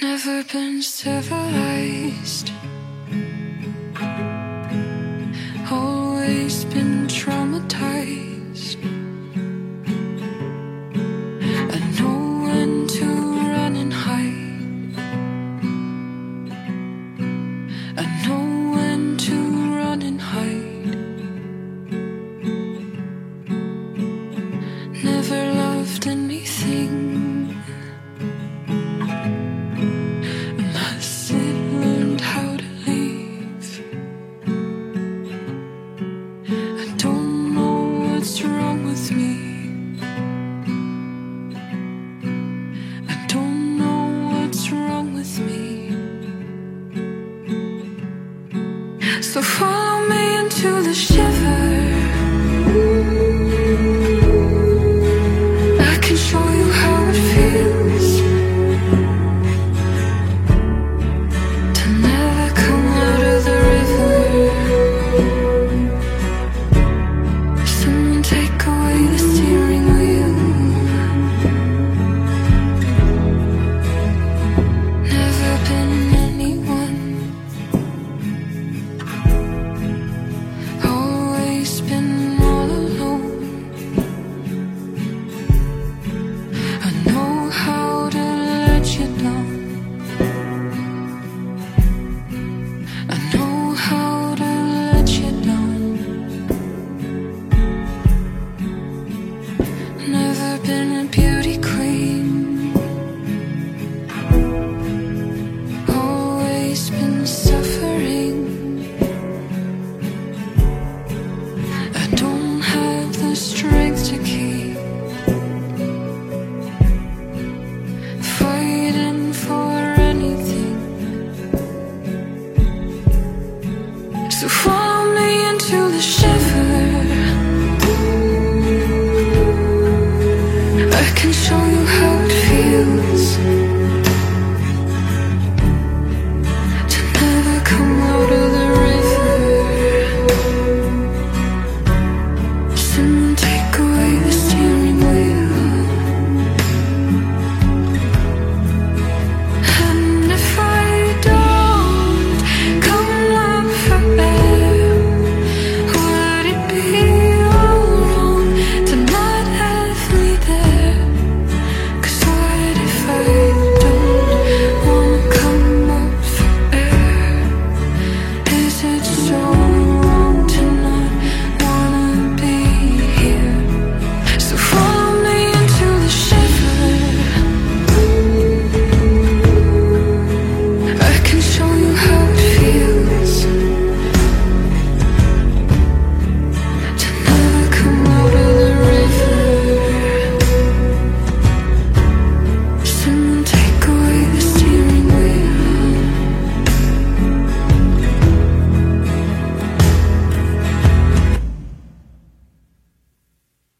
Never been civilized. Always been traumatized. I know when to run and hide. I know when to run and hide. Never loved anything. It's true.